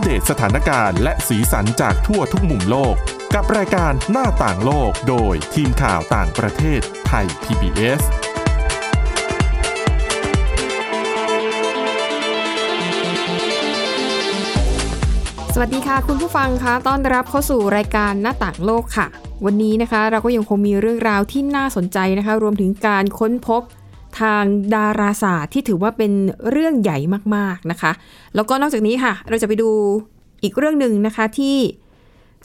ปเดตสถานการณ์และสีสันจากทั่วทุกมุมโลก กับรายการหน้าต่างโลกโดยทีมข่าวต่างประเทศไทย PBS สวัสดีค่ะ คุณผู้ฟังคะต้อนรับเข้าสู่รายการหน้าต่างโลกค่ะ วันนี้นะคะ เราก็ยังคงมีเรื่องราวที่น่าสนใจนะคะ รวมถึงการค้นพบ ทางดาราศาสตร์ที่ถือว่าเป็นเรื่องใหญ่มากๆนะคะ แล้วก็นอกจากนี้ค่ะ เราจะไปดูอีกเรื่องหนึ่งนะคะที่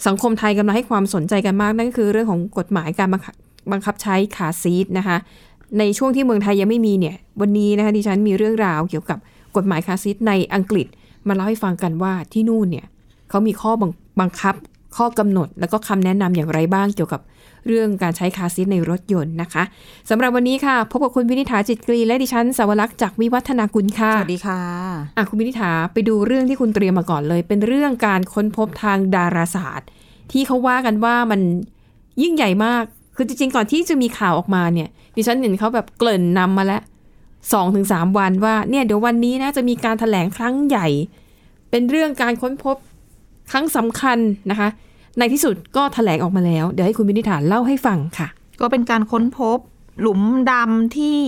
สังคมไทยกำลังให้ความสนใจกันมาก นั่นก็คือเรื่องของกฎหมายการบังคับใช้คาร์ซีทนะคะ ในช่วงที่เมืองไทยยังไม่มีเนี่ยวันนี้นะคะดิฉันมีเรื่องราวเกี่ยวกับกฎหมายคาร์ซีทในอังกฤษมาเล่าให้ฟังกันว่าที่นู่นเนี่ยเขามีข้อบังบังคับ ข้อกำหนด แล้วก็คำแนะนำอย่างไรบ้างเกี่ยวกับเรื่องการใช้คาร์ซีทในรถยนต์นะคะสำหรับวันนี้ค่ะพบกับคุณวินิษฐาจิตกรีและดิฉันสาวรักษ์จากวิวัฒนากุลค่ะสวัสดีค่ะอะคุณวินิษฐาไปดูเรื่องที่คุณเตรียมมาก่อนเลย เป็นเรื่องการค้นพบทางดาราศาสตร์ ที่เขาว่ากันว่ามันยิ่งใหญ่มากคือจริงๆก่อนที่จะมีข่าวออกมาเนี่ย ดิฉันเห็นเขาแบบเกริ่นนำมาแล้วสองถึงสามวันว่าเนี่ยเดี๋ยววันนี้นะจะมีการถแถลงครั้งใหญ่ เป็นเรื่องการค้นพบครั้งสำคัญนะคะ ในที่สุดก็ถแถลงออกมาแล้ว เดี๋ยวให้คุณวินิษฐานเล่าให้ฟังค่ะ ก็เป็นการค้นพบหลุมดำที่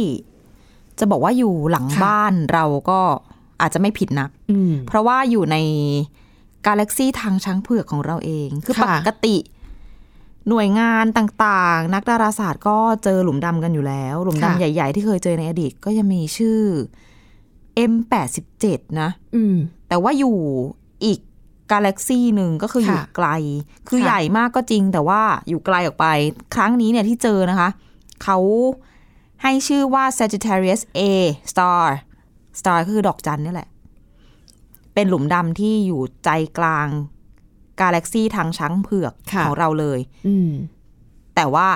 จะบอกว่าอยู่หลังค่ะบ้านเราก็อาจจะไม่ผิดนักอืมเพราะว่าอยู่ในกาแล็กซีทางช้างเผือกของเราเอง คือค่ะปกติ หน่วยงานต่างๆ นักดาราศาสตร์ก็เจอหลุมดำกันอยู่แล้ว หลุมดำใหญ่ ๆ ที่เคยเจอในอดีตก็ยังมีชื่อ M87 นะอืมแต่ว่าอยู่อีก กาแล็กซีหนึ่งก็คืออยู่ค่ะไกล คือค่ะใหญ่มากก็จริง แต่ว่าอยู่ไกลออกไป ครั้งนี้เนี่ยที่เจอนะคะ เขาให้ชื่อว่า Sagittarius A star star ก็คือดอกจันนี่แหละ เป็นหลุมดำที่อยู่ใจกลางกาแล็กซีทางช้างเผือกค่ะของเราเลยอืมแต่ว่า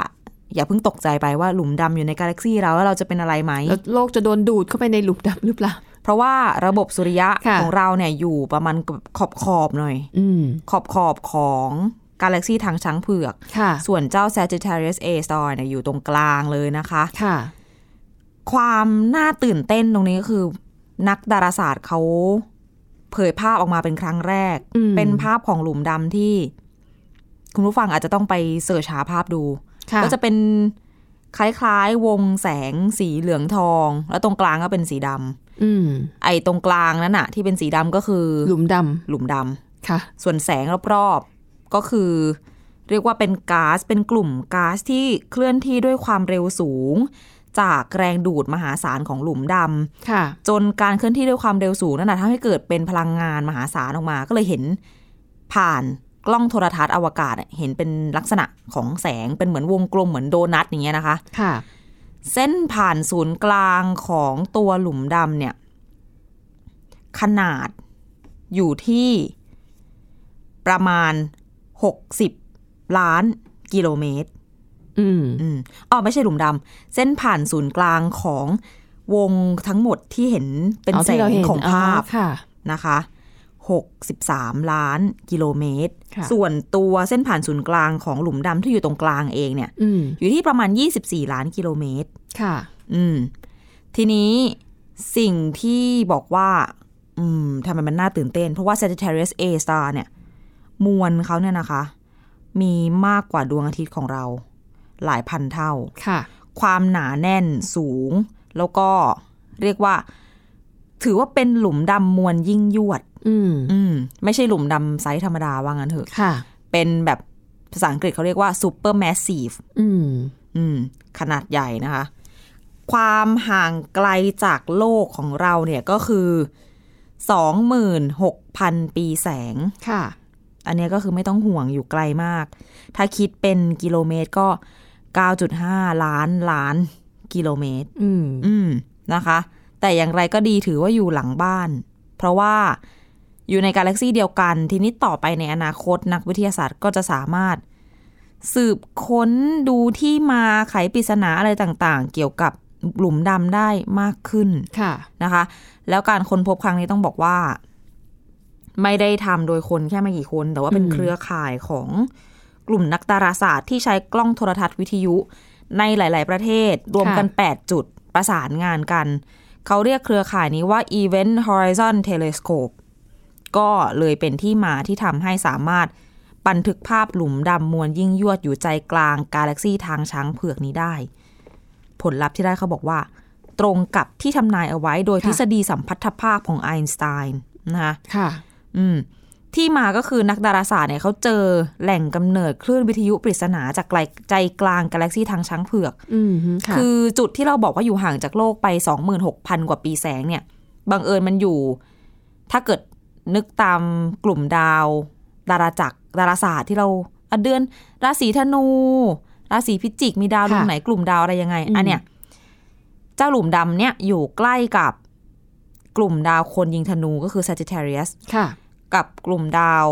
อย่าเพิ่งตกใจไปว่าหลุมดำอยู่ในกาแล็กซีเราแล้วเราจะเป็นอะไรไหมแล้วโลกจะโดนดูดเข้าไปในหลุมดำหรือเปล่า เพราะว่าระบบสุริยะค่ะของเราเนี่ยอยู่ประมาณขอบขอบๆหน่อยอืมขอบขอบของกาแล็กซีทางช้างเผือกค่ะส่วนเจ้า Sagittarius A star เนี่ยอยู่ตรงกลางเลยนะคะค่ะ ความน่าตื่นเต้นตรงนี้ก็คือนักดาราศาสตร์เขาเผยภาพออกมาเป็นครั้งแรกอืมเป็นภาพของหลุมดำที่ คุณผู้ฟังอาจจะต้องไปเสิร์ชหาภาพดูค่ะก็จะเป็นคล้ายๆ วงแสงสีเหลืองทอง แล้วตรงกลางก็เป็นสีดำอืม ไอ้ตรงกลางนั้นอะที่เป็นสีดำก็คือ หลุมดหลุมดำำค่ะ ส่วนแสงรอบๆ ก็คือ เรียกว่าเป็นก๊าซเป็นกลุ่มก๊าซที่เคลื่อนที่ด้วยความเร็วสูง จากแรงดูดมหาศาลของหลุมดค่ะำจนการเคลื่อนที่ด้วยความเร็วสูงนั่นนะทำให้เกิดเป็นพลังงานมหาศาลออกมา ก็เลยเห็นผ่านกล้องโทรทัศน์อวกาศอะเห็นเป็นลักษณะของแสงเป็นเหมือนวงกลมเหมือนโดนัทอย่างเงี้ยนะคะ ค่ะ เส้นผ่านศูนย์กลางของตัวหลุมดำเนี่ยขนาดอยู่ที่ประมาณ 60 ล้านกิโลเมตร อืมอืมอ๋อไม่ใช่หลุมดำเส้นผ่านศูนย์กลางของวงทั้งหมดที่เห็นเป็นอาแสที่รางห็นของภาพค่ะนะคะ 63 ล้านกิโลเมตรค่ะส่วนตัวเส้นผ่านศูนย์กลางของหลุมดำที่อยู่ตรงกลางเองเนี่ยอืมอยู่ที่ประมาณ 24 ล้านกิโลเมตร ค่ะ อืม ทีนี้สิ่งที่บอกว่า อืมทำไมมันน่าตื่นเต้น เพราะว่า Sagittarius A star เนี่ย มวลเขาเนี่ยนะคะ มีมากกว่าดวงอาทิตย์ของเรา หลายพันเท่า ค่ะ ความหนาแน่นสูง แล้วก็เรียกว่า ถือว่าเป็นหลุมดำมวลยิ่งยวด อืมอืม ไม่ใช่หลุมดำไซส์ธรรมดาว่างั้นเถอะค่ะ เป็นแบบภาษาอังกฤษเขาเรียกว่า super massive อืม อืม ขนาดใหญ่นะคะ ความห่างไกลจากโลกของเราเนี่ยก็คือ26,000ปีแสง ค่ะ อันเนี้ยก็คือไม่ต้องห่วงอยู่ไกลมาก ถ้าคิดเป็นกิโลเมตรก็9.5ล้านล้านกิโลเมตร อืม อืม นะคะ แต่อย่างไรก็ดีถือว่าอยู่หลังบ้าน เพราะว่า อยู่ในกาแล็กซีเดียวกัน ทีนี้ต่อไปในอนาคตนักวิทยาศาสตร์ก็จะสามารถ สืบค้นดูที่มาไขปริศนาอะไรต่างๆ เกี่ยวกับหลุมดำได้มากขึ้นค่ะนะคะ แล้วการค้นพบครั้งนี้ต้องบอกว่า ไม่ได้ทำโดยคนแค่ไม่กี่คน แต่ว่าเป็นอืมเครือข่ายของกลุ่มนักดาราศาสตร์ที่ใช้กล้องโทรทัศน์วิทยุในหลาย ๆ ประเทศ รวมกัน 8 จุดประสานงานกัน เขาเรียกเครือข่ายนี้ว่า Event Horizon Telescope ก็เลยเป็นที่มาที่ทำให้สามารถบันทึกภาพหลุมดำมวลยิ่งยวดอยู่ใจกลางกาแล็กซีทางช้างเผือกนี้ได้ ผลลัพธ์ที่ได้เขาบอกว่า ตรงกับที่ทำนายเอาไว้โดยค่ะทฤษฎีสัมพัทธภาพของไอน์สไตน์นะคะค่ะ อืม ที่มาก็คือนักดาราศาสตร์เนี่ยเขาเจอแหล่งกำเนิดคลื่นวิทยุปริศนาจากไกลใจกลางกาแล็กซีทางช้างเผือกอืมค่ะคือจุดที่เราบอกว่าอยู่ห่างจากโลกไป 26,000 กว่าปีแสงเนี่ย บังเอิญมันอยู่ ถ้าเกิด นึกตามกลุ่มดาว ดาราจักรดาราศาสตร์ที่เราอะเดือน ราศีธนู ราศีพิจิก มีดาวดวงค่ะไหนกลุ่มดาวอะไรยังไงอืมอันเนี้ยเจ้าหลุมดำเนี่ยอยู่ใกล้กับกลุ่มดาวคนยิงธนูก็คือ Sagittarius ค่ะ กับกลุ่มดาว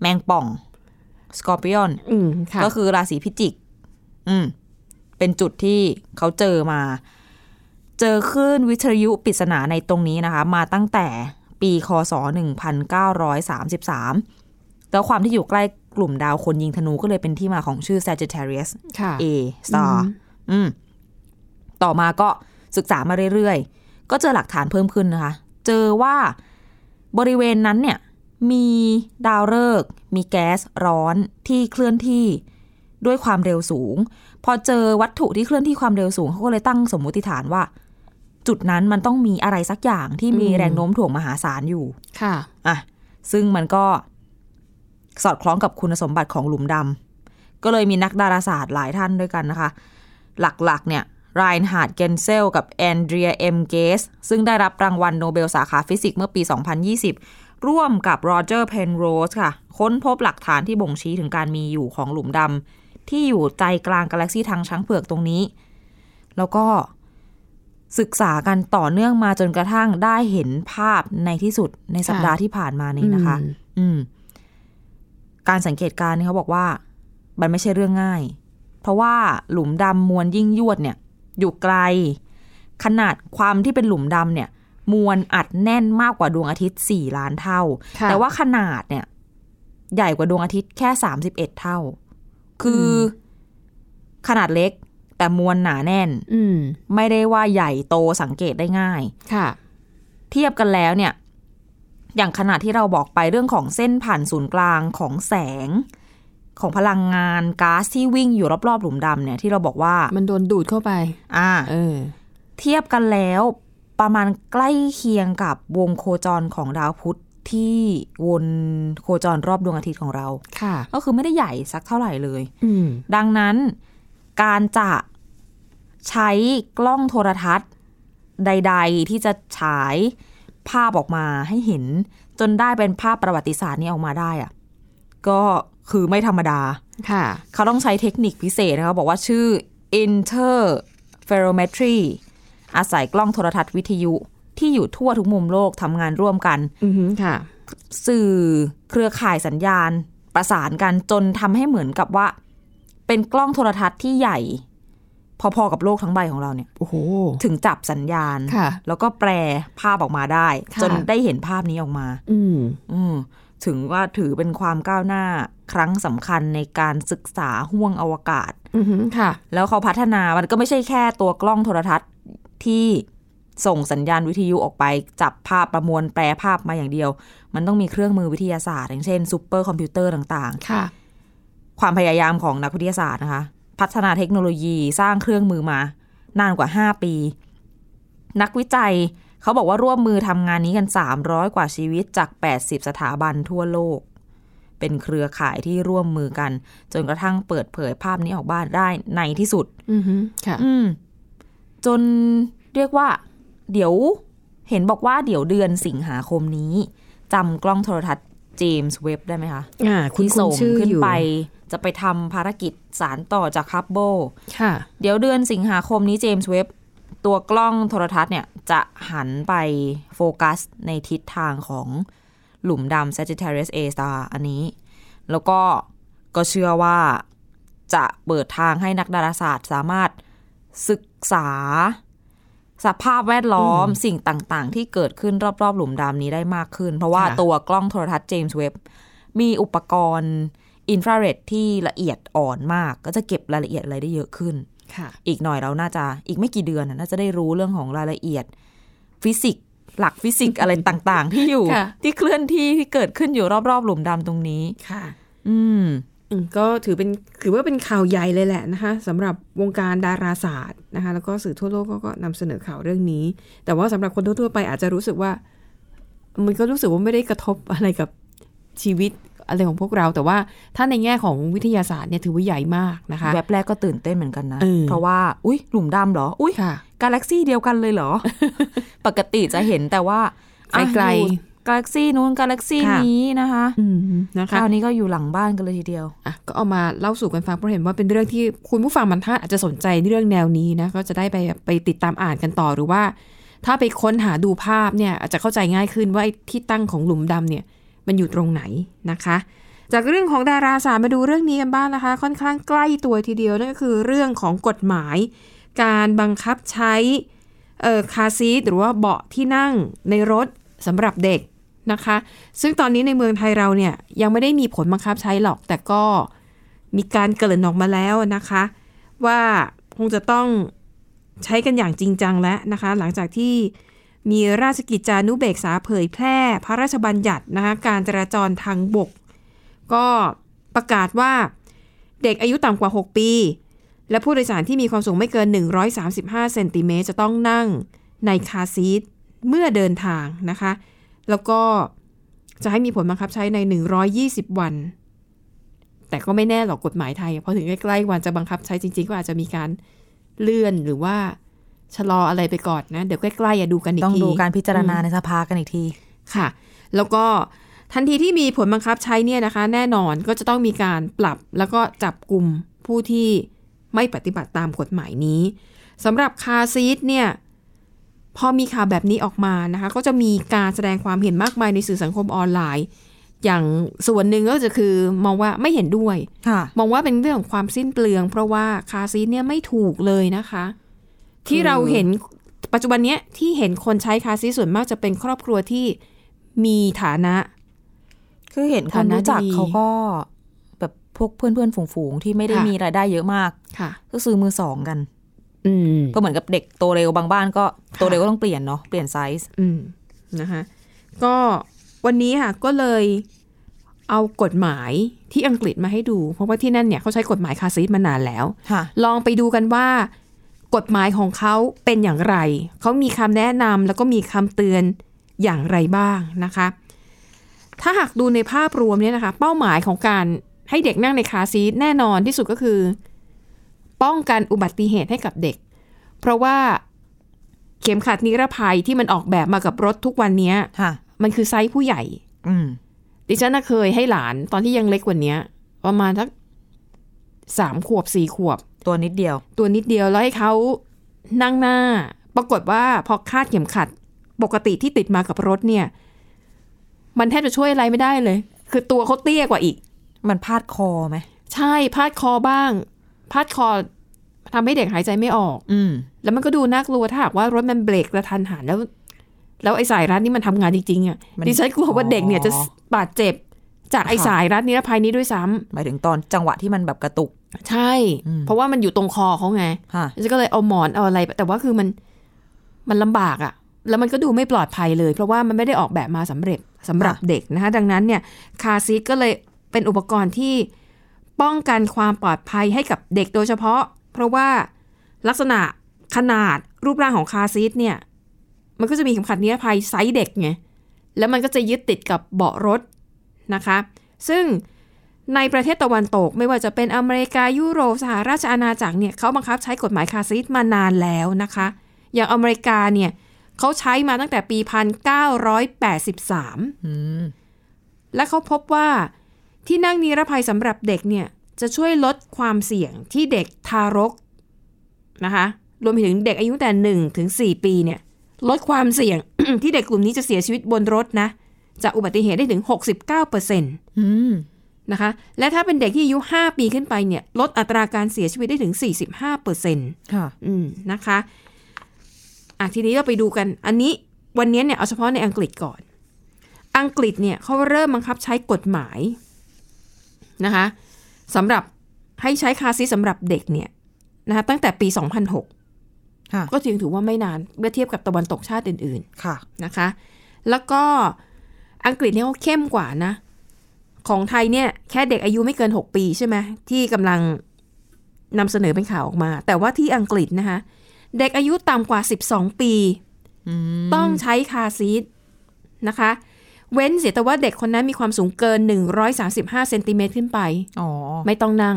แมงป่อง Scorpion อืมค่ะก็คือราศีพิจิก อืม เป็นจุดที่เขาเจอมา เจอคลื่นวิทยุปริศนาในตรงนี้นะคะ มาตั้งแต่ ปีคศ 1933 แล้วความที่อยู่ใกล้กลุ่มดาวคนยิงธนูก็เลยเป็นที่มาของชื่อ Sagittarius ค่ะ A star อืมต่อมาก็ศึกษามาเรื่อยๆ ก็เจอหลักฐานเพิ่มขึ้นนะคะ เจอว่าบริเวณนั้นเนี่ยมีดาวฤกษ์มีแก๊สร้อนที่เคลื่อนที่ด้วยความเร็วสูง พอเจอวัตถุที่เคลื่อนที่ความเร็วสูงเขาก็เลยตั้งสมมุติฐานว่า จุดนั้นมันต้องมีอะไรสักอย่างที่มีอืมแรงโน้มถ่วงมหาศาลอยู่ ค่ะ อะ ซึ่งมันก็สอดคล้องกับคุณสมบัติของหลุมดำ ก็เลยมีนักดาราศาสตร์หลายท่านด้วยกันนะคะ หลักๆ เนี่ยไรน์ฮาร์ดเกนเซลกับแอนเดรียเอ็มเกสซึ่งได้รับรางวัลโนเบลสาขาฟิสิกส์เมื่อปี 2020 ร่วมกับโรเจอร์เพนโรสค่ะ ค้นพบหลักฐานที่บ่งชี้ถึงการมีอยู่ของหลุมดำที่อยู่ใจกลางกาแล็กซีทางช้างเผือกตรงนี้ แล้วก็ ศึกษากันต่อเนื่องมาจนกระทั่งได้เห็นภาพในที่สุดในสัปดาห์ที่ผ่านมานี้นะคะ อืมอืมการสังเกตการณ์นี่เขาบอกว่า มันไม่ใช่เรื่องง่าย เพราะว่าหลุมดำมวลยิ่งยวดเนี่ย อยู่ไกล ขนาดความที่เป็นหลุมดำเนี่ย มวลอัดแน่นมากกว่าดวงอาทิตย์สี่ล้านเท่าค่ะแต่ว่าขนาดเนี่ย ใหญ่กว่าดวงอาทิตย์แค่สามสิบเอ็ดเท่า คืออขนาดเล็ก แต่มวลหนาแน่นอืมไม่ได้ว่าใหญ่โตสังเกตได้ง่าย ค่ะ เทียบกันแล้วเนี่ย อย่างขนาดที่เราบอกไปเรื่องของเส้นผ่านศูนย์กลางของแสง ของพลังงานก๊าซที่วิ่งอยู่รอบๆหลุมดำเนี่ยที่เราบอกว่า มันโดนดูดเข้าไป อ่า เออ เทียบกันแล้วประมาณใกล้เคียงกับวงโคจรของดาวพุธที่วนโคจรรอบดวงอาทิตย์ของเรา ค่ะ ก็คือไม่ได้ใหญ่สักเท่าไหร่เลยอืมดังนั้นการจะ ใช้กล้องโทรทัศน์ ใด ๆ ที่จะฉายภาพออกมาให้เห็น จนได้เป็นภาพประวัติศาสตร์นี้ออกมาได้อะก็คือไม่ธรรมดาค่ะเขาต้องใช้เทคนิคพิเศษนะคะบอกว่าชื่อ interferometry อาศัยกล้องโทรทัศน์วิทยุที่อยู่ทั่วทุกมุมโลกทำงานร่วมกันอือหือค่ะ สื่อเครือข่ายสัญญาณประสานกันจนทำให้เหมือนกับว่า เป็นกล้องโทรทัศน์ที่ใหญ่ พอๆกับโลกทั้งใบของเราเนี่ยโอ้โหถึงจับสัญญาณค่ะแล้วก็แปลภาพออกมาได้ค่ะจนได้เห็นภาพนี้ออกมา อืมอืมถึงว่าถือเป็นความก้าวหน้าครั้งสำคัญในการศึกษาห้วงอวกาศอือหือค่ะ แล้วเขาพัฒนามันก็ไม่ใช่แค่ตัวกล้องโทรทรรศน์ที่ส่งสัญญาณวิทยุออกไป จับภาพประมวลแปลภาพมาอย่างเดียว มันต้องมีเครื่องมือวิทยาศาสตร์ อย่างเช่นซูเปอร์คอมพิวเตอร์ต่างค่ะๆความพยายามของนักวิทยาศาสตร์นะคะ พัฒนาเทคโนโลยีสร้างเครื่องมือมา นานกว่า 5 ปี นักวิจัยเขาบอกว่าร่วมมือทำงานนี้กัน 300 กว่าชีวิตจาก 80 สถาบันทั่วโลก เป็นเครือข่ายที่ร่วมมือกัน จนกระทั่งเปิดเผยภาพนี้ออกบ้านได้ในที่สุดอือหือค่ะอืมจนเรียกว่า เดี๋ยวเห็นบอกว่าเดี๋ยวเดือนสิงหาคมนี้จำกล้องโทรทรรศน์เจมส์เว็บบ์ได้ไหมคะอ่าคุณที่คุณส่งชื่อขึ้นอยู่ไป จะไปทำภารกิจสานต่อจากฮับเบิลค่ะเดี๋ยวเดือนสิงหาคมนี้เจมส์เว็บบ์ตัวกล้องโทรทรรศน์เนี่ยจะหันไปโฟกัสในทิศทางของหลุมดำ Sagittarius A star อันนี้ แล้วก็ก็เชื่อว่าจะเปิดทางให้นักดาราศาสตร์สามารถศึกษา สภาพแวดล้อมสิ่งต่างๆ ที่เกิดขึ้นรอบ ๆ หลุมดำนี้ได้มากขึ้น เพราะว่าค่ะตัวกล้องโทรทรรศน์เจมส์เว็บบ์มีอุปกรณ์ อินฟราเรดที่ละเอียดอ่อนมาก ก็จะเก็บรายละเอียดอะไรได้เยอะขึ้นค่ะอีกหน่อยเราน่าจะอีกไม่กี่เดือนน่ะน่าจะได้รู้เรื่องของรายละเอียด ฟิสิกส์หลักฟิสิกส์อะไรต่างๆ ที่อยู่ค่ะที่เคลื่อนที่ที่เกิดขึ้นอยู่รอบๆ หลุมดำตรงนี้ค่ะอืมอืมก็ถือเป็นถือว่าเป็นข่าวใหญ่เลยแหละนะคะสำหรับวงการดาราศาสตร์นะคะ แล้วก็สื่อทั่วโลกก็ก็นำเสนอข่าวเรื่องนี้ แต่ว่าสำหรับคนทั่วๆไปอาจจะรู้สึกว่า มันก็รู้สึกว่าไม่ได้กระทบอะไรกับชีวิต อะไรของพวกเรา แต่ว่าถ้าในแง่ของวิทยาศาสตร์เนี่ยถือว่าใหญ่มากนะคะแวบแรกก็ตื่นเต้นเหมือนกันนะเออเพราะว่า อุ้ยหลุมดำเหรอ อุ้ยค่ะกาแล็กซี่เดียวกันเลยเหรอ ปกติจะเห็นแต่ว่าอะไกลๆอยู่กาแล็กซี่นู้นกาแล็กซี่ค่ะนี้นะคะอืมนะคคะราวนี้ก็อยู่หลังบ้านกันเลยทีเดียวอะก็เอามาเล่าสู่กันฟังเพราะเห็นว่าเป็นเรื่องที่คุณผู้ฟังบางท่านอาจจะสนใจเรื่องแนวนี้นะก็จะได้ไปไปติดตามอ่านกันต่อหรือว่า ถ้าไปค้นหาดูภาพเนี่ยอาจจะเข้าใจง่ายขึ้นว่าไอ้ที่ตั้งของหลุมดำเนี่ย มันอยู่ตรงไหนนะคะ จากเรื่องของดาราศาสตร์มาดูเรื่องนี้กันบ้างนะคะ ค่อนข้างใกล้ตัวทีเดียวนั่นก็คือเรื่องของกฎหมาย การบังคับใช้เอ่อคาซีทหรือว่าเบาะที่นั่งในรถสำหรับเด็กนะคะ ซึ่งตอนนี้ในเมืองไทยเราเนี่ยยังไม่ได้มีผลบังคับใช้หรอก แต่ก็มีการเกริ่นออกมาแล้วนะคะ ว่าคงจะต้องใช้กันอย่างจริงจังแล้วนะคะ หลังจากที่ มีราชกิจจานุเบกษาเผยแพร่ พระราชบัญญัตินะคะการจราจรทางบก ก็ประกาศว่าเด็กอายุต่ำกว่า 6 ปี และผู้โดยสารที่มีความสูงไม่เกิน 135 เซนติเมตรจะต้องนั่งในคาซีทเมื่อเดินทางนะคะ แล้วก็จะให้มีผลบังคับใช้ใน 120 วัน แต่ก็ไม่แน่หรอกกฎหมายไทยพอถึงใกล้ๆวันจะบังคับใช้จริง ๆ ก็อาจจะมีการเลื่อนหรือว่า ชะลออะไรไปก่อนนะ เดี๋ยวใกล้ๆอย่าดูกันอีกต้องทีดูการพิจารณาในสภากันอีกทีค่ะ แล้วก็ทันทีที่มีผลบังคับใช้เนี่ยนะคะ แน่นอนก็จะต้องมีการปรับแล้วก็จับกลุ่มผู้ที่ไม่ปฏิบัติตามกฎหมายนี้สำหรับคาร์ซีทเนี่ยพอมีข่าวแบบนี้ออกมานะคะ ก็จะมีการแสดงความเห็นมากมายในสื่อสังคมออนไลน์ อย่างส่วนหนึ่งก็จะคือมองว่าไม่เห็นด้วยค่ะมองว่าเป็นเรื่องของความสิ้นเปลือง เพราะว่าคาร์ซีทเนี่ยไม่ถูกเลยนะคะ ที่เราเห็นปัจจุบันเนี้ยที่เห็นคนใช้คาร์ซีทส่วนมากจะเป็นครอบครัวที่มีฐานะ คือเห็นคนฐานะรู้จักดีเขาก็แบบพวกเพื่อนเพื่อนๆฝูงๆ ที่ไม่ได้ค่ะมีรายได้เยอะมากค่ะ ก็ซื้อมือสองกัน อืมก็เหมือนกับเด็กโตเร็วบางบ้านก็โตเร็วก็ต้องเปลี่ยนเนาะเปลี่ยนไซส์อืมนะคะก็วันนี้ค่ะก็เลยเอากฎหมายที่อังกฤษมาให้ดู เพราะว่าที่นั่นเนี่ยเขาใช้กฎหมายคาร์ซีทมานานแล้วค่ะลองไปดูกันว่า กฎหมายของเขาเป็นอย่างไร เขามีคำแนะนำแล้วก็มีคำเตือนอย่างไรบ้างนะคะ ถ้าหากดูในภาพรวมเนี่ยนะคะ เป้าหมายของการให้เด็กนั่งในคาร์ซีทแน่นอนที่สุดก็คือ ป้องกันอุบัติเหตุให้กับเด็ก เพราะว่าเข็มขัดนิรภัยที่มันออกแบบมากับรถทุกวันเนี้ยค่ะมันคือไซส์ผู้ใหญ่อืมดิฉันน่ะเคยให้หลานตอนที่ยังเล็กกว่านี้ประมาณสัก สามขวบสี่ขวบ ตัวนิดเดียว ตัวนิดเดียวแล้วให้เขานั่งหน้า ปรากฏว่าพอคาดเข็มขัด ปกติที่ติดมากับรถเนี่ย มันแทบจะช่วยอะไรไม่ได้เลย คือตัวเขาเตี้ยกว่าอีก มันพาดคอไหมใช่พาดคอบ้าง พาดคอทำให้เด็กหายใจไม่ออก อืมแล้วมันก็ดูน่ากลัวถ้าหากว่ารถมันเบรกกระทันหันแล้ว แล้วไอ้สายรัดนี่มันทำงานจริงๆอะมันดิฉันกลัวว่าเด็กเนี่ยจะอ๋อบาดเจ็บ จากไอ้ค่ะสายรัดนิรภัยนี้ด้วยซ้ำหมายถึงตอนจังหวะที่มันแบบกระตุก ใช่อืมเพราะว่ามันอยู่ตรงคอเขาไงค่ะดิฉันก็เลยเอาหมอนเอาอะไร แต่ว่าคือมันมันลำบากอะ่ะ แล้วมันก็ดูไม่ปลอดภัยเลย เพราะว่ามันไม่ได้ออกแบบมาสำเร็จสำหรับค่ะเด็กนะคะ ดังนั้นเนี่ยคาร์ซีทก็เลยเป็นอุปกรณ์ที่ป้องกันความปลอดภัยให้กับเด็กโดยเฉพาะ เพราะว่าลักษณะขนาดรูปร่างของคาร์ซีทเนี่ย มันก็จะมีเข็มขัดนิรภัยไซส์เด็กไงแล้วมันก็จะยึดติดกับเบาะรถ นะคะ ซึ่งในประเทศตะวันตกไม่ว่าจะเป็นอเมริกายุโรปสหราชอาณาจักรเนี่ยเขาบังคับใช้กฎหมายคาร์ซีทมานานแล้วนะคะ อย่างอเมริกาเนี่ยเขาใช้มาตั้งแต่ปี 1983อืมและเขาพบว่าที่นั่งนิรภัยสำหรับเด็กเนี่ยจะช่วยลดความเสี่ยงที่เด็กทารกนะคะรวมไปถึงเด็กอายุแต่หนึ่งถึงสี่ปีเนี่ยลดความเสี่ยงที่เด็กกลุ่มนี้จะเสียชีวิตบนรถนะ จากอุบัติเหตุได้ถึง 69%เปอร์เซ็นต์อืมนะคะ และถ้าเป็นเด็กที่อายุ 5 ปีขึ้นไปเนี่ย ลดอัตราการเสียชีวิตได้ถึง 45เปอร์เซ็นต์ค่ะอืมนะคะอะทีนี้เราไปดูกัน อันนี้วันนี้เนี่ยเอาเฉพาะในอังกฤษก่อน อังกฤษเนี่ยเขาเริ่มบังคับใช้กฎหมายนะคะสำหรับให้ใช้คาร์ซีทสำหรับเด็กเนี่ยนะคะตั้งแต่ปี 2006ค่ะก็จึงถือว่าไม่นานเมื่อเทียบกับตะวันตกชาติอื่นค่ะๆนะคะ แล้วก็ อังกฤษเนี่ยเขาเข้มกว่านะ ของไทยเนี่ยแค่เด็กอายุไม่เกิน 6 ปีใช่ไหมที่กำลังนำเสนอเป็นข่าวออกมา แต่ว่าที่อังกฤษนะคะ เด็กอายุต่ำกว่า 12 ปีอืมต้องใช้คาร์ซีทนะคะ เว้นเสียแต่ว่าเด็กคนนั้นมีความสูงเกิน 135เซนติเมตรขึ้นไปอ๋อไม่ต้องนั่ง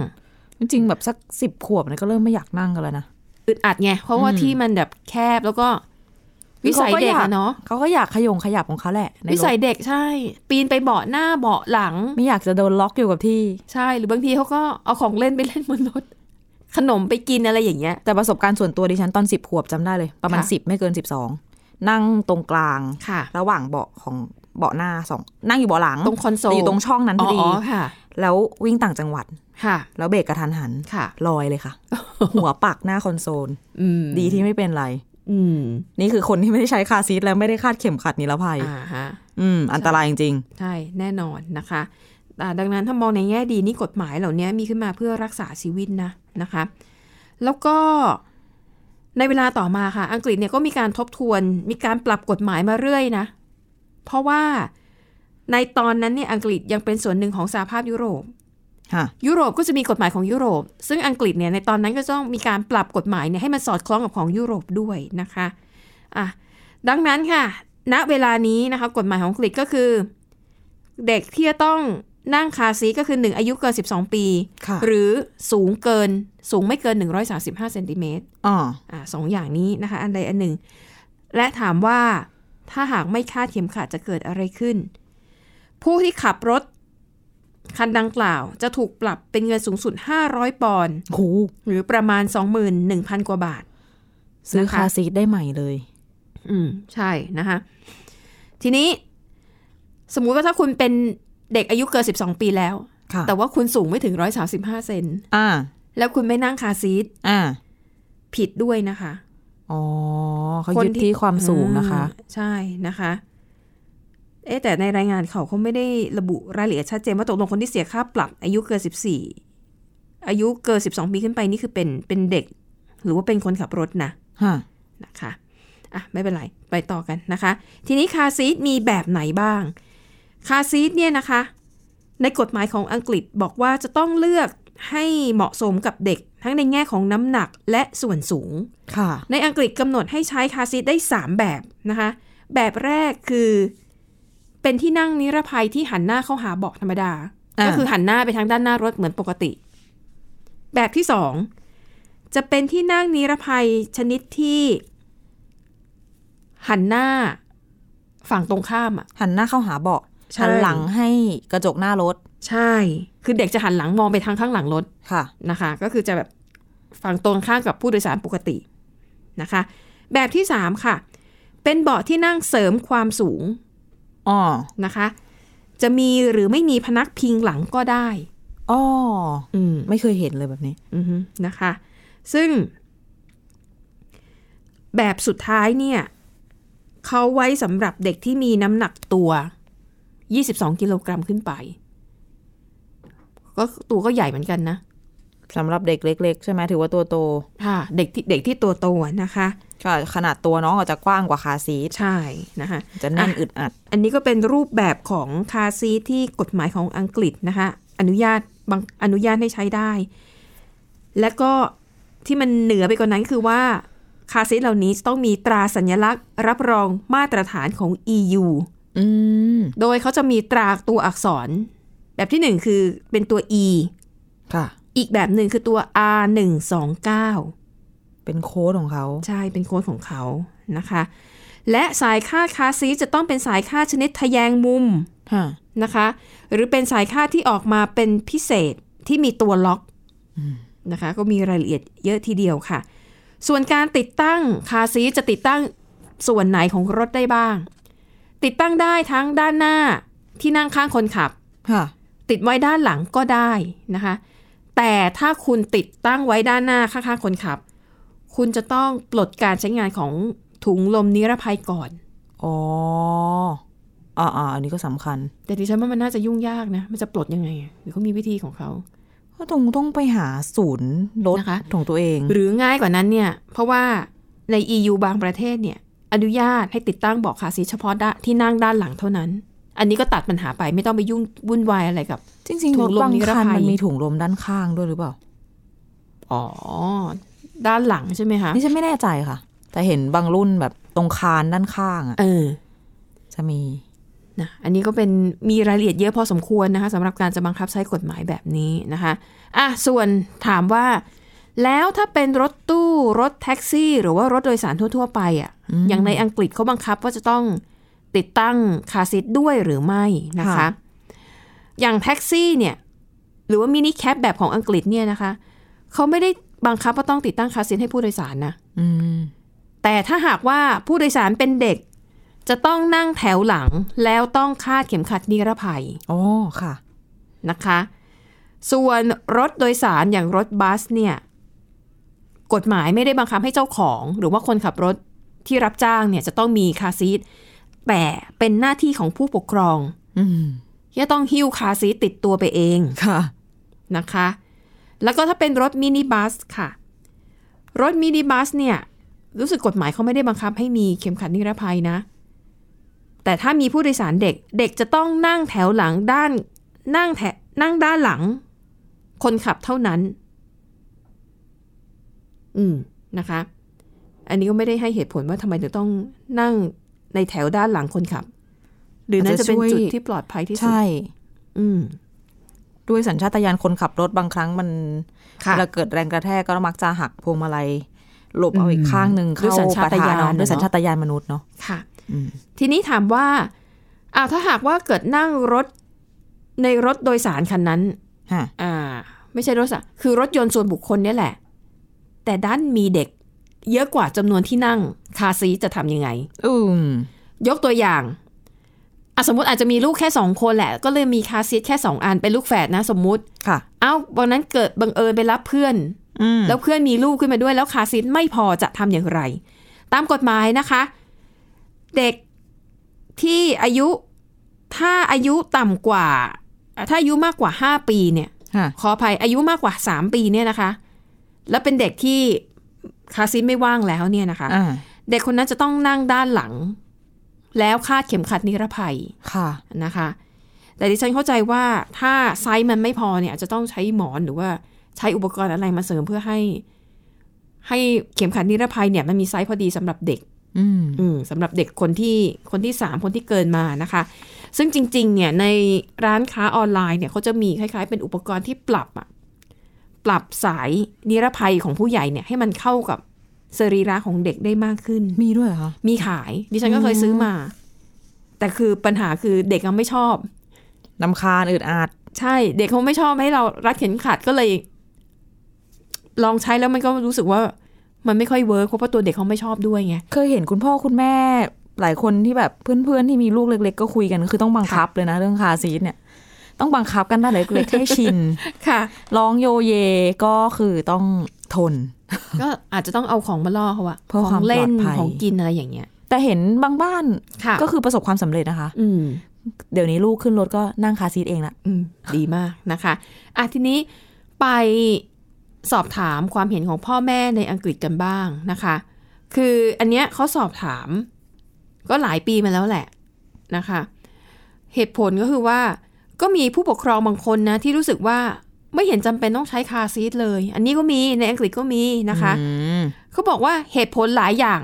จริงๆแบบสักสิบขวบเนี่ยก็เริ่มไม่อยากนั่งกันแล้วนะอึดอัดไง เพราะว่าอืมที่มันแบบแคบแล้วก็ วิสัยเด็กอะเนาะเขาก็อยากขยงขยับของเขาแหละในรถวิสัยเด็กใช่ ปีนไปเบาะหน้าเบาะหลัง ไม่อยากจะโดนล็อกอยู่กับที่ ใช่หรือบางทีเขาก็เอาของเล่นไปเล่นบนรถขนมไปกินอะไรอย่างเงี้ยแต่ประสบการณ์ส่วนตัวดิฉันตอนสิบขวบจำได้เลย ประมาณค่ะสิบไม่เกินสิบสองนั่งตรงกลางค่ะ ระหว่างเบาะของเบาะหน้าสองนั่งอยู่เบาะหลังตรงคอนโซลแต่อยู่ตรงช่องนั้นพอดีอ๋อค่ะ แล้ววิ่งต่างจังหวัดค่ะ แล้วเบรกกระทันหันค่ะลอยเลยค่ะ หัวปักหน้าคอนโซลอืมดีที่ไม่เป็นไร อืม นี่คือคนที่ไม่ได้ใช้คาร์ซีทแล้วไม่ได้คาดเข็มขัดนิรภัยอ่าฮะอืม อันตรายจริงใช่แน่นอนนะคะอ่าดังนั้นถ้ามองในแง่ดีนี่กฎหมายเหล่านี้มีขึ้นมาเพื่อรักษาชีวิตนะนะคะ แล้วก็ในเวลาต่อมาค่ะ อังกฤษเนี่ยก็มีการทบทวน มีการปรับกฎหมายมาเรื่อยนะ เพราะว่าในตอนนั้นเนี่ยอังกฤษยังเป็นส่วนหนึ่งของสหภาพยุโรปๆค่ะ ยุโรปก็จะมีกฎหมายของยุโรป ซึ่งอังกฤษเนี่ยในตอนนั้นก็ต้องมีการปรับกฎหมายเนี่ยให้มันสอดคล้องกับของยุโรปด้วยนะคะอะดังนั้นค่ะ ณเวลานี้นะคะกฎหมายของอังกฤษก็คือ เด็กที่จะต้องนั่งคาร์ซีทก็คือ 1 อายุเกิน 12 ปีค่ะหรือสูงเกินสูงไม่เกิน 135เซนติเมตรอ๋ออะสองอย่างนี้นะคะ อันใดอันหนึ่ง และถามว่าถ้าหากไม่คาดเข็มขัดจะเกิดอะไรขึ้น ผู้ที่ขับรถ คันดังกล่าวจะถูกปรับเป็นเงินสูงสุด 500 ปอนด์โหหรือประมาณ 21,000 กว่าบาท ซื้อนะคะคาร์ซีทได้ใหม่เลย อืม ใช่นะคะ ทีนี้ สมมุติว่าถ้าคุณเป็นเด็กอายุเกิน 12 ปีแล้วค่ะแต่ว่าคุณสูงไม่ถึง 135 เซนอ่า แล้วคุณไม่นั่งคาร์ซีทอ่า ผิดด้วยนะคะ อ๋อเขายึดที่ความสูงนะคะอืมใช่นะคะ เอ๊ะแต่ในรายงานเขาเขาไม่ได้ระบุรายละเอียดชัดเจนว่าตกลงคนที่เสียค่าปรับอายุเกินสิบสี่อายุเกินสิบสองปีขึ้นไปนี่คือเป็นเป็นเด็ก หรือว่าเป็นคนขับรถนะฮะนะคะอะไม่เป็นไร ไปต่อกันนะคะ ทีนี้คาร์ซีทมีแบบไหนบ้าง คาร์ซีทเนี่ยนะคะ ในกฎหมายของอังกฤษบอกว่าจะต้องเลือกให้เหมาะสมกับเด็ก ทั้งในแง่ของน้ำหนักและส่วนสูงค่ะในอังกฤษกำหนดให้ใช้คาร์ซีทได้ 3 แบบนะคะ แบบแรกคือ เป็นที่นั่งนิรภัยที่หันหน้าเข้าหาเบาะธรรมดาอ่าก็คือหันหน้าไปทางด้านหน้ารถเหมือนปกติ แบบที่สองจะเป็นที่นั่งนิรภัยชนิดที่ หันหน้าฝั่งตรงข้ามอะ หันหน้าเข้าหาเบาะใช่หันหลังให้กระจกหน้ารถ ใช่ คือเด็กจะหันหลังมองไปทางข้างหลังรถค่ะนะคะ ก็คือจะแบบฝั่งตรงข้ามกับผู้โดยสารปกตินะคะ แบบที่สามค่ะ เป็นเบาะที่นั่งเสริมความสูง อ๋อนะคะ จะมีหรือไม่มีพนักพิงหลังก็ได้อ๋ออืมไม่เคยเห็นเลยแบบนี้ อือฮึนะคะ ซึ่ง แบบสุดท้ายเนี่ยเขาไว้สำหรับเด็กที่มีน้ำหนักตัว 22 กิโลกรัมขึ้นไป ก็ตัวก็ใหญ่เหมือนกันนะ สำหรับเด็กเล็ก ๆ ใช่ไหมถือว่าตัวโตค่ะเด็กที่เด็กที่ตัวโตนะคะก็ขนาดตัวน้องอาจจะกว้างกว่าคาร์ซีทใช่นะคะจะแน่นอะอึดอัด อันนี้ก็เป็นรูปแบบของคาร์ซีทที่กฎหมายของอังกฤษนะคะอนุญาตบางอนุญาตให้ใช้ได้ และก็ที่มันเหนือไปกว่านั้นคือว่าคาร์ซีทเหล่านี้จะต้องมีตราสัญลักษณ์ รับรองมาตรฐานของ EU อืมโดยเขาจะมีตราตัวอักษร แบบที่หนึ่งคือเป็นตัว E ค่ะ อีกแบบหนึ่งคือตัว R 1 2 9เป็นโค้ดของเขา ใช่เป็นโค้ดของเขานะคะ และสายคาดคาร์ซีทจะต้องเป็นสายคาดชนิดทะแยงมุมฮะนะคะ หรือเป็นสายคาดที่ออกมาเป็นพิเศษที่มีตัวล็อกนะคะ ก็มีรายละเอียดเยอะทีเดียวค่ะ ส่วนการติดตั้งคาร์ซีทจะติดตั้งส่วนไหนของรถได้บ้าง ติดตั้งได้ทั้งด้านหน้าที่นั่งข้างคนขับค่ะติดไว้ด้านหลังก็ได้นะคะ แต่ถ้าคุณติดตั้งไว้ด้านหน้าข้างๆคนขับ คุณจะต้องปลดการใช้งานของถุงลมนิรภัยก่อน อ๋ออ่าอ่าอันนี้ก็สำคัญ แต่ดิฉันว่ามันน่าจะยุ่งยากนะ มันจะปลดยังไงอะหรือเขามีวิธีของเขาก็ต้องต้องไปหาศูนย์รถนะคะของตัวเอง หรือง่ายกว่านั้นเนี่ย เพราะว่าใน EU บางประเทศเนี่ย อนุญาตให้ติดตั้งเบาะคาร์ซีทเฉพาะด้านที่นั่งด้านหลังเท่านั้น อันนี้ก็ตัดปัญหาไปไม่ต้องไปยุ่งวุ่นวายอะไรกับ จริงถุๆรงถลมบางนิรคันภัยมันมีถุงลมด้านข้างด้วยหรือเปล่า อ๋อ ด้านหลังใช่ไหมคะนี่ฉันไม่แน่ใจค่ะ แต่เห็นบางรุ่นแบบตรงคานด้านข้างอะเออ จะมีนะอันนี้ก็เป็นมีรายละเอียดเยอะพอสมควรนะคะสำหรับการจะบังคับใช้กฎหมายแบบนี้นะคะอะส่วนถามว่า แล้วถ้าเป็นรถตู้รถแท็กซี่ หรือว่ารถโดยสารทั่ว ๆ ไปอะอย่างในอังกฤษเขาบังคับว่าจะต้อง ติดตั้งคาร์ซีทด้วยหรือไม่นะคะค่ะอย่างแท็กซี่เนี่ย หรือว่า minicab แบบของอังกฤษเนี่ยนะคะ เขาไม่ได้บังคับว่าต้องติดตั้งคาร์ซีทให้ผู้โดยสารนะอืมแต่ถ้าหากว่าผู้โดยสารเป็นเด็ก จะต้องนั่งแถวหลังแล้วต้องคาดเข็มขัดนิรภัยอ๋อค่ะ นะคะ ส่วนรถโดยสารอย่างรถบัสเนี่ย กฎหมายไม่ได้บังคับให้เจ้าของ หรือว่าคนขับรถที่รับจ้างเนี่ยจะต้องมีคาร์ซีท แต่เป็นหน้าที่ของผู้ปกครองอืมที่จะต้องหิ้วคาร์ซีทติดตัวไปเองค่ะนะคะ แล้วก็ถ้าเป็นรถมินิบัสค่ะ รถมินิบัสเนี่ย รู้สึกกฎหมายเขาไม่ได้บังคับให้มีเข็มขัดนิรภัยนะ แต่ถ้ามีผู้โดยสารเด็ก เด็กจะต้องนั่งแถวหลังด้านนั่งแถนั่งด้านหลัง คนขับเท่านั้น อืมนะคะ อันนี้ก็ไม่ได้ให้เหตุผลว่าทำไมถึงต้องนั่ง ในแถวด้านหลังคนขับ หรือนั่นจะเป็นอาจจะช่วยจุดที่ปลอดภัยที่สุด ใช่ อืม ด้วยสัญชาตญาณคนขับรถบางครั้งมันค่ะเวลาเกิดแรงกระแทกก็มักจะหักพวงมาลัยหลบเอาอีกข้างหนึ่งด้วยเข้าสัญชาปะตทะญาณเนาะด้วยอะเนาะสัญชาตญาณมนุษย์เนาะค่ะอืมทีนี้ถามว่าอ้าวถ้าหากว่าเกิดนั่งรถในรถโดยสารคันนั้นฮะอ่า ไม่ใช่รถสารคือรถยนต์ส่วนบุคคลเนี่ยแหละ แต่ด้านมีเด็ก เยอะกว่าจำนวนที่นั่งคาร์ซีทจะทำยังไง อืมยกตัวอย่างอะสมมติอาจจะมีลูกแค่สองคนแหละ ก็เลยมีคาร์ซีทแค่สองอันเป็นลูกแฝดนะ สมมุติค่ะ เอ้าวันนั้นเกิดบังเอิญไปรับเพื่อนอืมแล้วเพื่อนมีลูกขึ้นมาด้วย แล้วคาร์ซีทไม่พอจะทำอย่างไร ตามกฎหมายนะคะ เด็กที่อายุถ้าอายุต่ำกว่า ถ้าอายุมากกว่า5ปีเนี่ยค่ะขออภัยอายุมากกว่า3ปีเนี่ยนะคะ แล้วเป็นเด็กที่ คาร์ซีทไม่ว่างแล้วเนี่ยนะคะอ่าเด็กคนนั้นจะต้องนั่งด้านหลัง แล้วคาดเข็มขัดนิรภัยค่ะนะคะ แต่ดิฉันเข้าใจว่าถ้าไซส์มันไม่พอเนี่ยอาจจะต้องใช้หมอนหรือว่าใช้อุปกรณ์อะไรมาเสริมเพื่อให้ ให้เข็มขัดนิรภัยเนี่ยมันมีไซส์พอดีสำหรับเด็กอืมอืมสำหรับเด็กคนที่คนที่สามคนที่เกินมานะคะ ซึ่งจริง ๆ เนี่ยในร้านค้าออนไลน์เนี่ยเขาจะมีคล้าย ๆ เป็นอุปกรณ์ที่ปรับอะ ปรับสายนิรภัยของผู้ใหญ่เนี่ยให้มันเข้ากับสรีระของเด็กได้มากขึ้น มีด้วยเหรอคะมีขาย ดิฉันก็เคยซื้อมา แต่คือปัญหาคือเด็กยังไม่ชอบรำคาญอึดอัด ใช่ เด็กเขาไม่ชอบให้เรารัดเข็มขัดก็เลย ลองใช้แล้วมันก็รู้สึกว่า มันไม่ค่อย work เพราะว่าตัวเด็กเขาไม่ชอบด้วยไง เคยเห็นคุณพ่อคุณแม่ หลายคนที่แบบเพื่อนๆที่มีลูกเล็ก ๆ ก็คุยกันคือต้องบังคับเลยนะเรื่องคาร์ซีทเนี่ย ต้องบังคับกันแต่เล็กๆให้ชินค่ะ ร้องโยเยก็คือต้องทน ก็อาจจะต้องเอาของมาล่อเขาอะเพื่อความงเล่นปลอดภัยของเล่นของกินอะไรอย่างเงี้ย แต่เห็นบางบ้านค่ะก็คือประสบความสำเร็จนะคะ อืมเดี๋ยวนี้ลูกขึ้นรถก็นั่งคาร์ซีทเองละอืมดีมากนะคะอะทีนี้ไปสอบถามความเห็นของพ่อแม่ในอังกฤษกันบ้างนะคะ คืออันเนี้ยเขาสอบถาม ก็หลายปีมาแล้วแหละนะคะ เหตุผลก็คือว่า ก็มีผู้ปกครองบางคนนะ ที่รู้สึกว่าไม่เห็นจำเป็นต้องใช้คาร์ซีทเลย อันนี้ก็มีในอังกฤษก็มีนะคะอืมเขาบอกว่าเหตุผลหลายอย่าง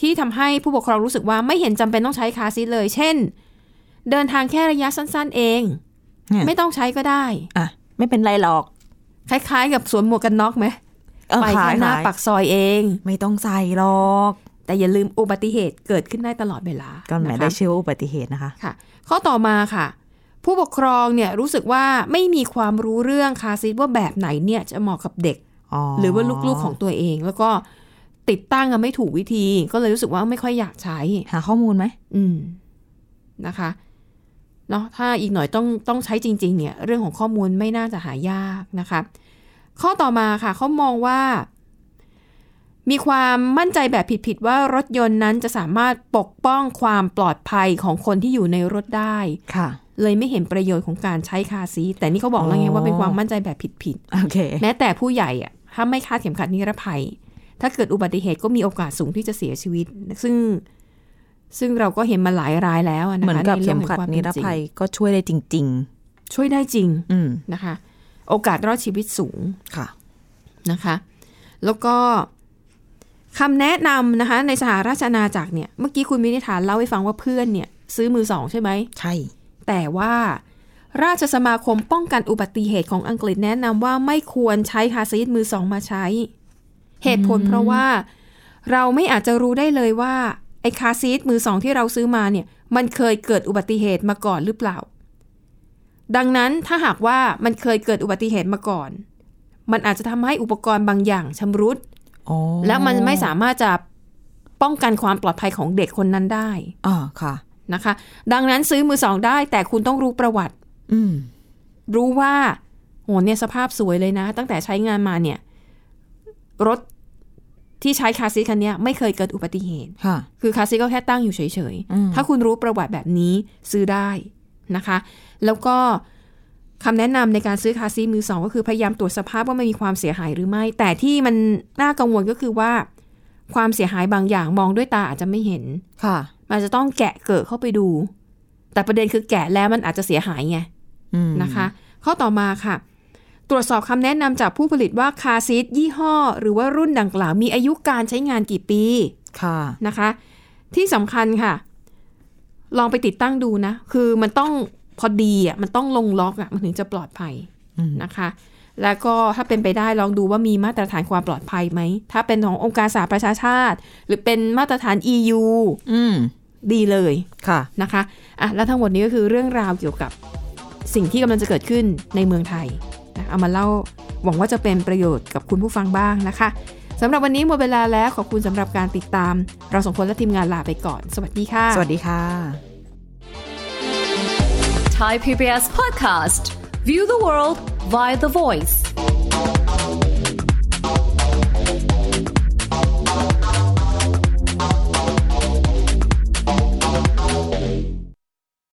ที่ทำให้ผู้ปกครองรู้สึกว่าไม่เห็นจำเป็นต้องใช้คาร์ซีทเลย เช่น เดินทางแค่ระยะสั้น ๆ เองเนี่ยไม่ต้องใช้ก็ได้อะไม่เป็นไรหรอก คล้าย ๆ กับสวมหมวกกันน็อกไหมเออไปขายแค่หน้าขายปักซอยเอง ไม่ต้องใส่หรอก แต่อย่าลืมอุบัติเหตุเกิดขึ้นได้ตลอดเวลา ก็แหมนะคะได้ชื่อว่าอุบัติเหตุนะคะค่ะ ข้อต่อมาค่ะ ผู้ปกครองเนี่ยรู้สึกว่าไม่มีความรู้เรื่องคาร์ซีทว่าแบบไหนเนี่ยจะเหมาะกับเด็กอ๋อหรือว่าลูกๆของตัวเอง แล้วก็ติดตั้งกันไม่ถูกวิธี ก็เลยรู้สึกว่าไม่ค่อยอยากใช้ หาข้อมูลไหมอืมนะคะเนาะถ้าอีกหน่อยต้องต้องใช้จริง ๆ เนี่ย เรื่องของข้อมูลไม่น่าจะหายากนะคะ ข้อต่อมาค่ะเขามองว่า มีความมั่นใจแบบผิดๆว่ารถยนต์นั้นจะสามารถปกป้องความปลอดภัยของคนที่อยู่ในรถได้ค่ะ เลยไม่เห็นประโยชน์ของการใช้คาร์ซีทแต่นี่เขาบอกแล้วไงอ๋อว่าเป็นความมั่นใจแบบผิดโอเคๆแม้แต่ผู้ใหญ่อะถ้าไม่คาดเข็มขัดนิรภัย ถ้าเกิดอุบัติเหตุก็มีโอกาสสูงที่จะเสียชีวิต ซึ่งซึ่งเราก็เห็นมาหลายรายแล้วนะคะเหมือนกับใรื่เข็งมแห่งขัดวานิรเป็นจงภัยก็ช่วยได้จริงช่วยได้จริงๆอืมนะคะ โอกาสรอดชีวิตสูงค่ะนะคะ แล้วก็คำแนะนำนะคะ ในสหราชอาณาจักรเนี่ย เมื่อกี้คุณมินิธานเล่าให้ฟังว่าเพื่อนเนี่ย ซื้อมือสองใช่ไหมใช่ แต่ว่าราชสมาคมป้องกันอุบัติเหตุของอังกฤษแนะนำว่าไม่ควรใช้คาร์ซีทมือสองมาใช้ เหตุผลเพราะว่าเราไม่อาจจะรู้ได้เลยว่า ไอ้คาร์ซีทมือสองที่เราซื้อมาเนี่ย มันเคยเกิดอุบัติเหตุมาก่อนหรือเปล่า ดังนั้นถ้าหากว่ามันเคยเกิดอุบัติเหตุมาก่อน มันอาจจะทำให้อุปกรณ์บางอย่างชำรุดอ๋อแล้วมันไม่สามารถจะป้องกันความปลอดภัยของเด็กคนนั้นได้อ่าค่ะ นะคะ ดังนั้นซื้อมือสองได้แต่คุณต้องรู้ประวัติ อืมรู้ว่าโหเนี่ยสภาพสวยเลยนะ ตั้งแต่ใช้งานมาเนี่ย รถที่ใช้คาร์ซีทคันเนี้ยไม่เคยเกิดอุบัติเหตุค่ะ คือคาร์ซีทก็แค่ตั้งอยู่เฉยอืมๆถ้าคุณรู้ประวัติแบบนี้ซื้อได้นะคะ แล้วก็คำแนะนำในการซื้อคาร์ซีทมือสองก็คือพยายามตรวจสภาพว่ามันมีความเสียหายหรือไม่ แต่ที่มันน่ากังวลก็คือว่า ความเสียหายบางอย่างมองด้วยตาอาจจะไม่เห็นค่ะ มันจะต้องแกะเกิดเข้าไปดู แต่ประเด็นคือแกะแล้วมันอาจจะเสียหายไงอืมนะคะข้อต่อมาค่ะ ตรวจสอบคำแนะนำจากผู้ผลิตว่าคาร์ซีทยี่ห้อ หรือว่ารุ่นดังกล่าวมีอายุการใช้งานกี่ปีค่ะนะคะ ที่สำคัญค่ะ ลองไปติดตั้งดูนะ คือมันต้องพอดีอะมันต้องลงล็อกอะมันถึงจะปลอดภัยอืมนะคะ แล้วก็ถ้าเป็นไปได้ลองดูว่ามีมาตรฐานความปลอดภัยไหม ถ้าเป็นขององค์การสหประชาชาติ หรือเป็นมาตรฐาน EU อืม ดีเลยค่ะนะคะอะแล้วทั้งหมดนี้ก็คือเรื่องราวเกี่ยวกับสิ่งที่กำลังจะเกิดขึ้นในเมืองไทยนะเอามาเล่าหวังว่าจะเป็นประโยชน์กับคุณผู้ฟังบ้างนะคะสำหรับวันนี้หมดเวลาแล้วขอบคุณสำหรับการติดตาม เราสองคนและทีมงานลาไปก่อน สวัสดีค่ะ สวัสดีค่ะ Thai PBS podcast. View the world via the voice.